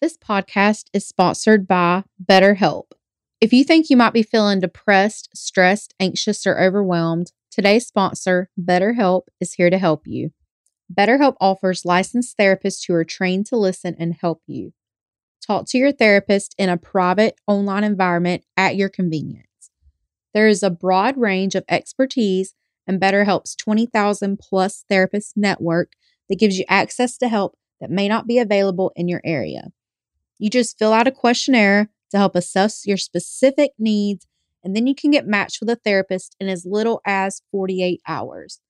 This podcast is sponsored by BetterHelp. If you think you might be feeling depressed, stressed, anxious, or overwhelmed, today's sponsor, BetterHelp, is here to help you. BetterHelp offers licensed therapists who are trained to listen and help you. Talk to your therapist in a private online environment at your convenience. There is a broad range of expertise and BetterHelp's 20,000 plus therapist network that gives you access to help that may not be available in your area. You just fill out a questionnaire to help assess your specific needs, and then you can get matched with a therapist in as little as 48 hours.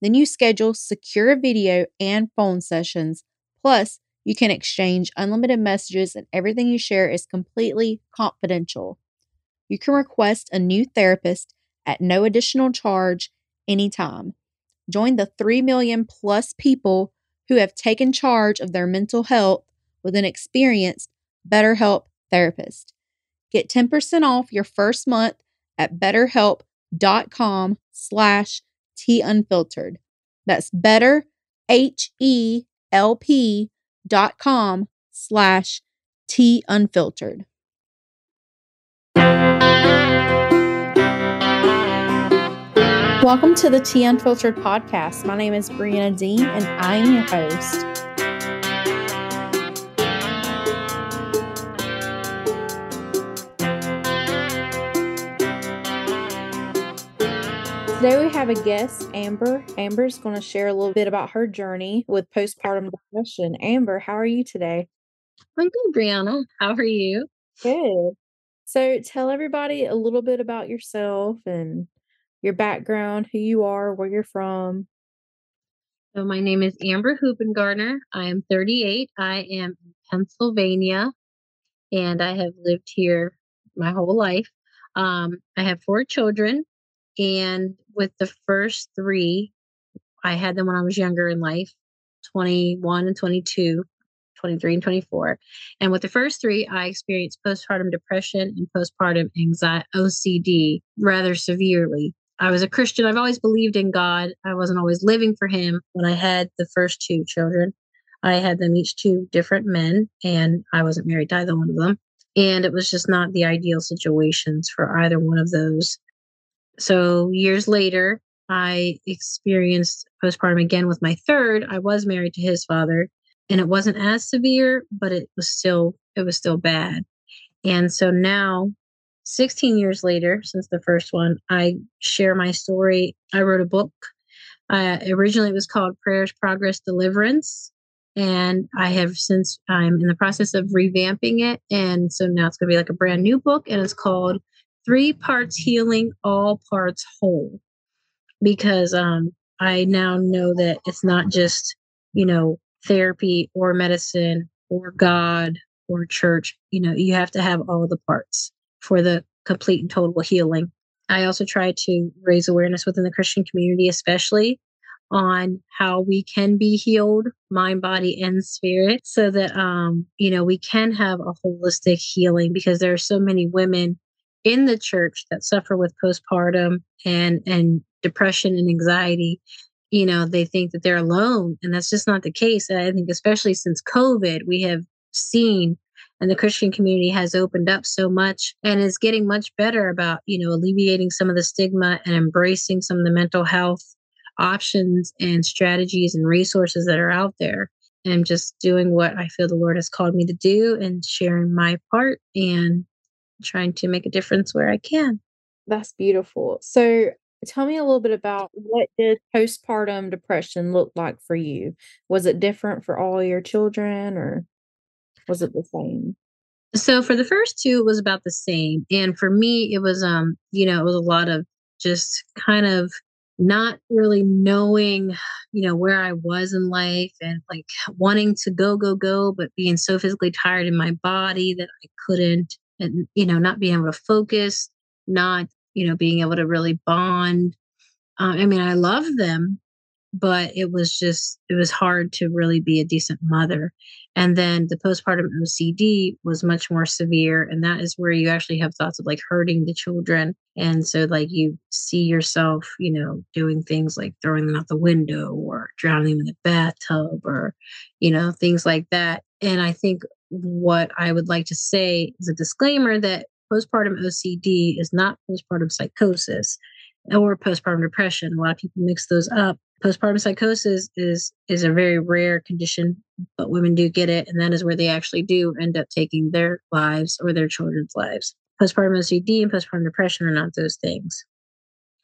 Then you schedule secure video and phone sessions. Plus, you can exchange unlimited messages, and everything you share is completely confidential. You can request a new therapist at no additional charge anytime. Join the 3 million plus people who have taken charge of their mental health with an experienced BetterHelp therapist. Get 10% off your first month at betterhelp.com slash Tea unfiltered. That's better, H-E-L-P dot com slash Tea unfiltered. Welcome to the Tea Unfiltered podcast. My name is Brianna Dehn and I'm your host. Today we have a guest, Amber. Amber's going to share a little bit about her journey with postpartum depression. Amber, how are you today? I'm good, Brianna. How are you? Good. So tell everybody a little bit about yourself and your background, who you are, where you're from. So my name is Amber Hubengarner. I am 38. I am in Pennsylvania, and I have lived here my whole life. Um, I have four children, and with the first three, I had them when I was younger in life 21 and 22, 23 and 24. And with the first three, I experienced postpartum depression and postpartum anxiety, OCD rather severely. I was a Christian. I've always believed in God. I wasn't always living for Him when I had the first two children. I had them each two different men, and I wasn't married to either one of them. And it was just not the ideal situations for either one of those. So years later, I experienced postpartum again with my third. I was married to his father, and it wasn't as severe, but it was still it was still bad. And so now 16 years later, since the first one, I share my story. I wrote a book. Uh, originally, it was called Prayers, Progress, Deliverance. And I have since, I'm in the process of revamping it. And so now it's going to be like a brand new book. And it's called Three Parts Healing, All Parts Whole. Because um, I now know that it's not just, you know, therapy or medicine or God or church. You know, you have to have all the parts for the complete and total healing. I also try to raise awareness within the Christian community, especially on how we can be healed, mind, body, and spirit, so that um, you know, we can have a holistic healing because there are so many women in the church that suffer with postpartum and and depression and anxiety. You know, they think that they're alone, and that's just not the case. And I think especially since COVID, we have seen and the christian community has opened up so much and is getting much better about you know alleviating some of the stigma and embracing some of the mental health options and strategies and resources that are out there and just doing what i feel the lord has called me to do and sharing my part and trying to make a difference where i can that's beautiful so tell me a little bit about what did postpartum depression look like for you was it different for all your children or was it the same? So for the first two, it was about the same. And for me, it was um, you know, it was a lot of just kind of not really knowing, you know, where I was in life and like wanting to go, go, go, but being so physically tired in my body that I couldn't, and you know, not being able to focus, not, you know, being able to really bond. Uh, I mean, I love them, but it was just it was hard to really be a decent mother and then the postpartum ocd was much more severe and that is where you actually have thoughts of like hurting the children and so like you see yourself you know doing things like throwing them out the window or drowning them in the bathtub or you know things like that and i think what I would like to say is a disclaimer that postpartum OCD is not postpartum psychosis or postpartum depression. A lot of people mix those up. Postpartum psychosis is is a very rare condition, but women do get it, and that is where they actually do end up taking their lives or their children's lives. Postpartum OCD and postpartum depression are not those things,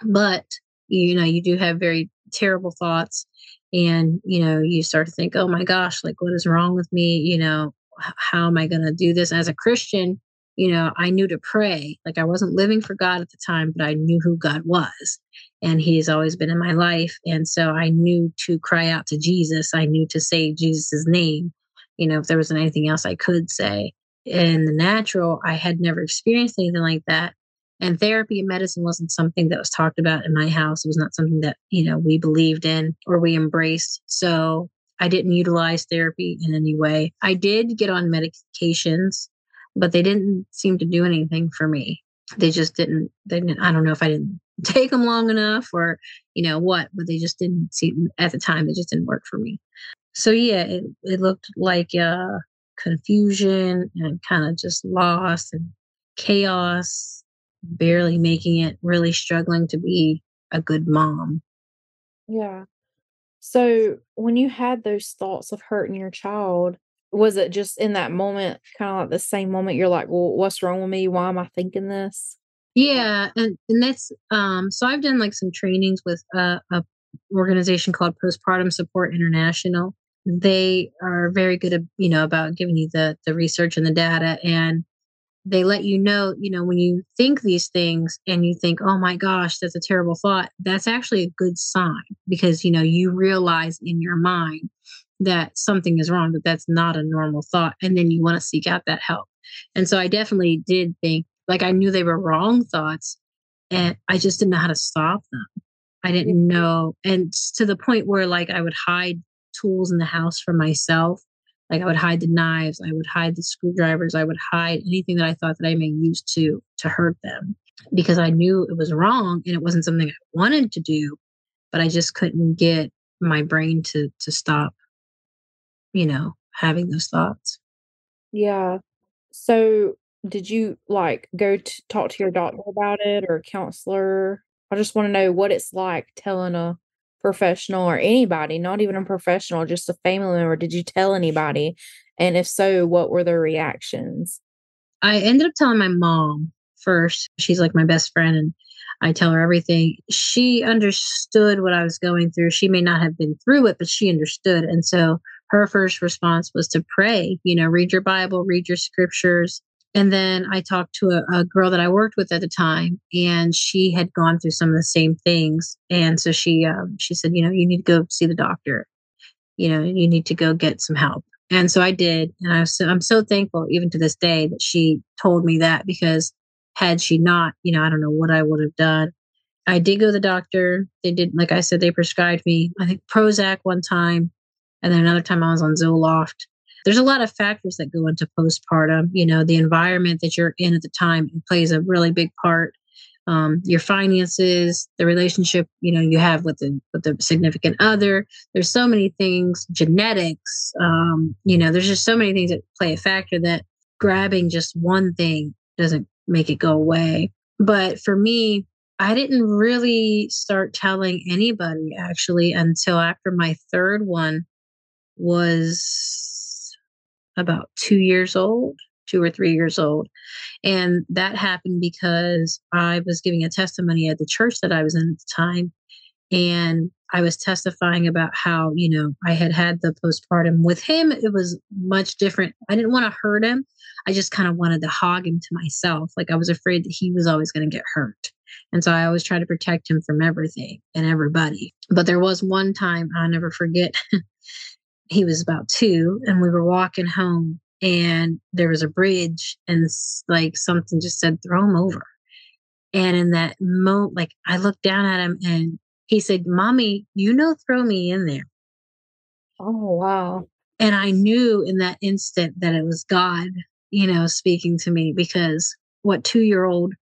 but you know you do have very terrible thoughts, and you know you start to think, oh my gosh, like what is wrong with me? You know, how am I going to do this as a Christian? you know, I knew to pray. Like I wasn't living for God at the time, but I knew who God was. And He's always been in my life. And so I knew to cry out to Jesus. I knew to say Jesus' name, you know, if there wasn't anything else I could say. In the natural, I had never experienced anything like that. And therapy and medicine wasn't something that was talked about in my house. It was not something that, you know, we believed in or we embraced. So I didn't utilize therapy in any way. I did get on medications but they didn't seem to do anything for me. They just didn't, they didn't, I don't know if I didn't take them long enough or, you know, what, but they just didn't seem, at the time, they just didn't work for me. So yeah, it, it looked like uh, confusion and kind of just lost and chaos, barely making it, really struggling to be a good mom. Yeah. So when you had those thoughts of hurting your child, was it just in that moment, kind of like the same moment you're like, "Well, what's wrong with me? Why am I thinking this?" Yeah, and and that's um so I've done like some trainings with a, a organization called Postpartum Support International. They are very good at, you know, about giving you the the research and the data and they let you know, you know, when you think these things and you think, oh my gosh, that's a terrible thought, that's actually a good sign because, you know, you realize in your mind that something is wrong, that that's not a normal thought. And then you want to seek out that help. And so I definitely did think, like, I knew they were wrong thoughts and I just didn't know how to stop them. I didn't mm-hmm. know. And to the point where, like, I would hide tools in the house for myself. Like I would hide the knives, I would hide the screwdrivers, I would hide anything that I thought that I may use to to hurt them because I knew it was wrong and it wasn't something I wanted to do, but I just couldn't get my brain to to stop you know, having those thoughts. Yeah. So, did you, like, go to talk to your doctor about it or counselor? I just wanna know what it's like telling a professional or anybody, not even a professional, just a family member. Did you tell anybody? And if so, what were their reactions? I ended up telling my mom first. She's like my best friend, and I tell her everything. She understood what I was going through. She may not have been through it, but she understood. And so her first response was to pray, you know, read your Bible, read your scriptures. And then I talked to a, a, girl that I worked with at the time, and she had gone through some of the same things. And so she um, she said, you know, you need to go see the doctor. You know, you need to go get some help. And so I did, and I was so, I'm so thankful even to this day that she told me that because had she not, you know, I don't know what I would have done. I did go to the doctor. They did, like I said, they prescribed me, I think Prozac one time and then another time I was on Zoloft. There's a lot of factors that go into postpartum. You know, the environment that you're in at the time plays a really big part. Um, your finances, the relationship you know you have with the with the significant other. There's so many things, genetics. Um, you know, there's just so many things that play a factor that grabbing just one thing doesn't make it go away. But for me, I didn't really start telling anybody actually until after my third one was about two years old, two or three years old. And that happened because I was giving a testimony at the church that I was in at the time. And I was testifying about how, you know, I had had the postpartum with him. It was much different. I didn't want to hurt him. I just kind of wanted to hog him to myself. Like I was afraid that he was always going to get hurt. And so I always try to protect him from everything and everybody. But there was one time I'll never forget. he was about two and we were walking home and there was a bridge and like something just said throw him over. And in that moment like i looked down at him and he said mommy you know throw me in there. Oh wow. And i knew in that instant that it was god you know speaking to me because what two year old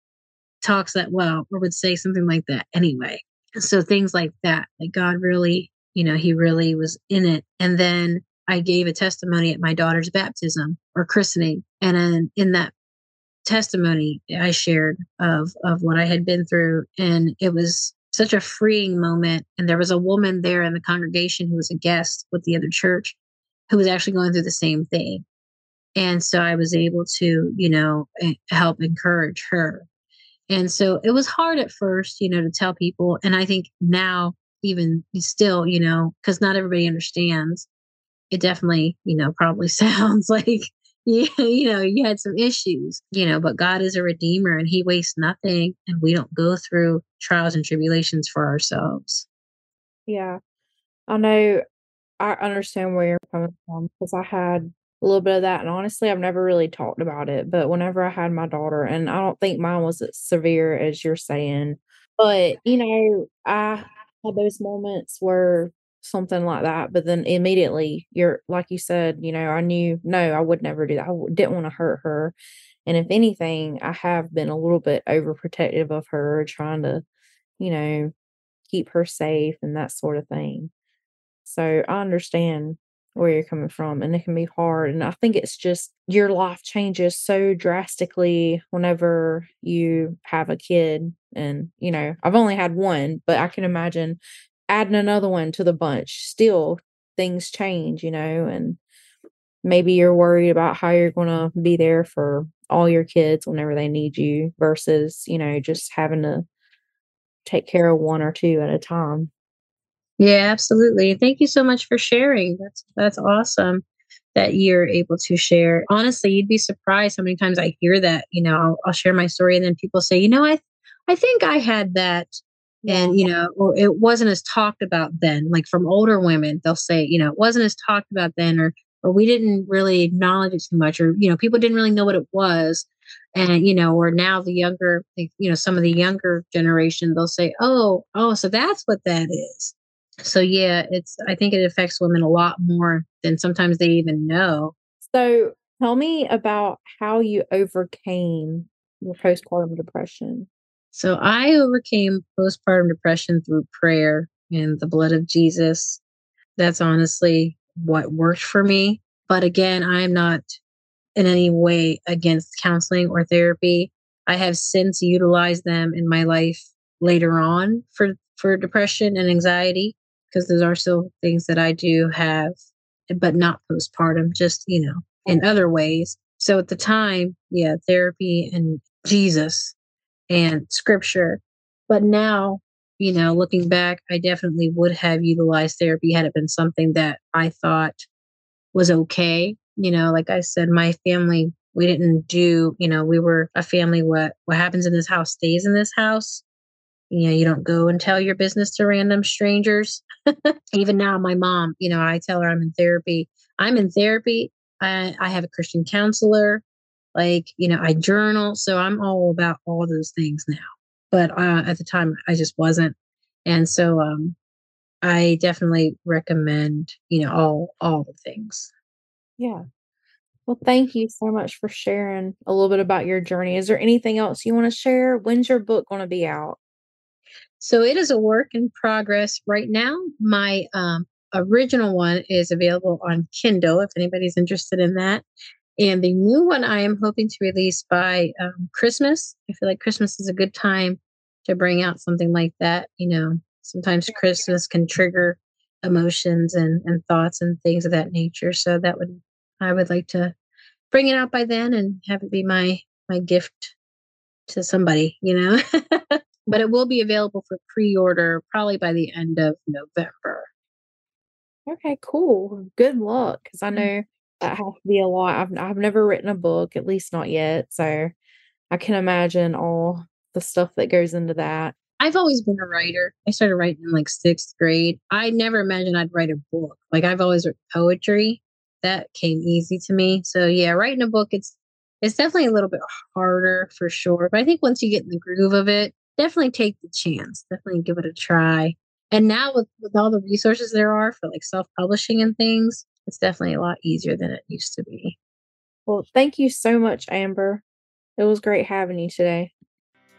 talks that well or would say something like that anyway. So things like that like god really you know, he really was in it. And then I gave a testimony at my daughter's baptism or christening. And in, in that testimony I shared of of what I had been through. And it was such a freeing moment. And there was a woman there in the congregation who was a guest with the other church who was actually going through the same thing. And so I was able to you know help encourage her. And so it was hard at first you know to tell people. And I think now even still you know because not everybody understands it definitely you know probably sounds like you, you know, you had some issues, you know, but God is a redeemer and he wastes nothing and we don't go through trials and tribulations for ourselves. Yeah. I know I understand where you're coming from because I had a little bit of that and honestly I've never really talked about it, but whenever I had my daughter and I don't think mine was as severe as you're saying, but you know, I had those moments where something like that. But then immediately you're like you said, you know, I knew no, I would never do that. I didn't want to hurt her. And if anything, I have been a little bit overprotective of her, trying to, you know, keep her safe and that sort of thing. So I understand where you're coming from and it can be hard and i think it's just your life changes so drastically whenever you have a kid and you know i've only had one but i can imagine adding another one to the bunch, still things change, you know, and maybe you're worried about how you're going to be there for all your kids whenever they need you versus, you know, just having to take care of one or two at a time. Yeah, absolutely. Thank you so much for sharing. That's that's awesome that you're able to share. Honestly, you'd be surprised how many times I hear that. You know, I'll, I'll share my story, and then people say, "You know, I I think I had that and you know or it wasn't as talked about then like from older women they'll say you know it wasn't as talked about then or or we didn't really acknowledge it too much or you know people didn't really know what it was and you know or now the younger you know some of the younger generation they'll say oh oh so that's what that is so yeah it's i think it affects women a lot more than sometimes they even know so tell me about how you overcame your postpartum depression so I overcame postpartum depression through prayer and the blood of Jesus. That's honestly what worked for me. But again, I'm not in any way against counseling or therapy. I have since utilized them in my life later on for for depression and anxiety because those are still things that I do have, but not postpartum, just, you know, in other ways. So at the time, yeah, therapy and Jesus and scripture. But now, you know, looking back, I definitely would have utilized therapy had it been something that I thought was okay. You know, like I said, my family, we didn't do, you know, we were a family what what happens in this house stays in this house. You know, you don't go and tell your business to random strangers. Even now, my mom, you know, I tell her I'm in therapy. I'm in therapy. I, I have a Christian counselor. Like you know i journal. So i'm all about all those things now. But uh, at the time i just wasn't. And so um i definitely recommend you know all all the things. Yeah. Well thank you so much for sharing a little bit about your journey. Is there anything else you want to share? When's your book going to be out so it is a work in progress right now my um original one is available on kindle if anybody's interested in that and the new one I am hoping to release by um, Christmas. I feel like Christmas is a good time to bring out something like that. You know, sometimes Christmas can trigger emotions and, and thoughts and things of that nature. So that would, I would like to bring it out by then and have it be my, my gift to somebody, you know, but it will be available for pre-order probably by the end of November. Okay, cool. Good luck. Cause I mm. know that has to be a lot. I've I've never written a book, at least not yet. So I can imagine all the stuff that goes into that. I've always been a writer. I started writing in like sixth grade. I never imagined I'd write a book. Like I've always written poetry. That came easy to me. So yeah, writing a book it's it's definitely a little bit harder for sure. But I think once you get in the groove of it, definitely take the chance. Definitely give it a try. And now with, with all the resources there are for like self-publishing and things, it's definitely a lot easier than it used to be. Well, thank you so much, Amber. It was great having you today.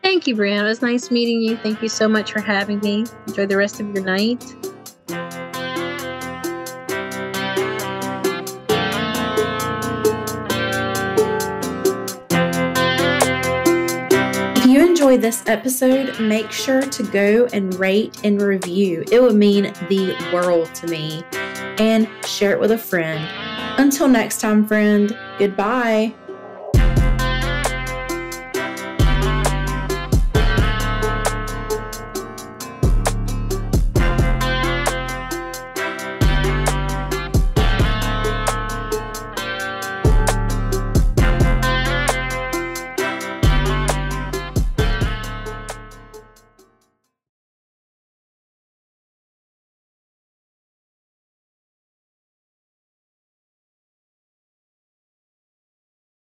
Thank you, Brianna. It was nice meeting you. Thank you so much for having me. Enjoy the rest of your night. Enjoyed this episode, make sure to go and rate and review. It would mean the world to me. And share it with a friend. Until next time, friend, goodbye.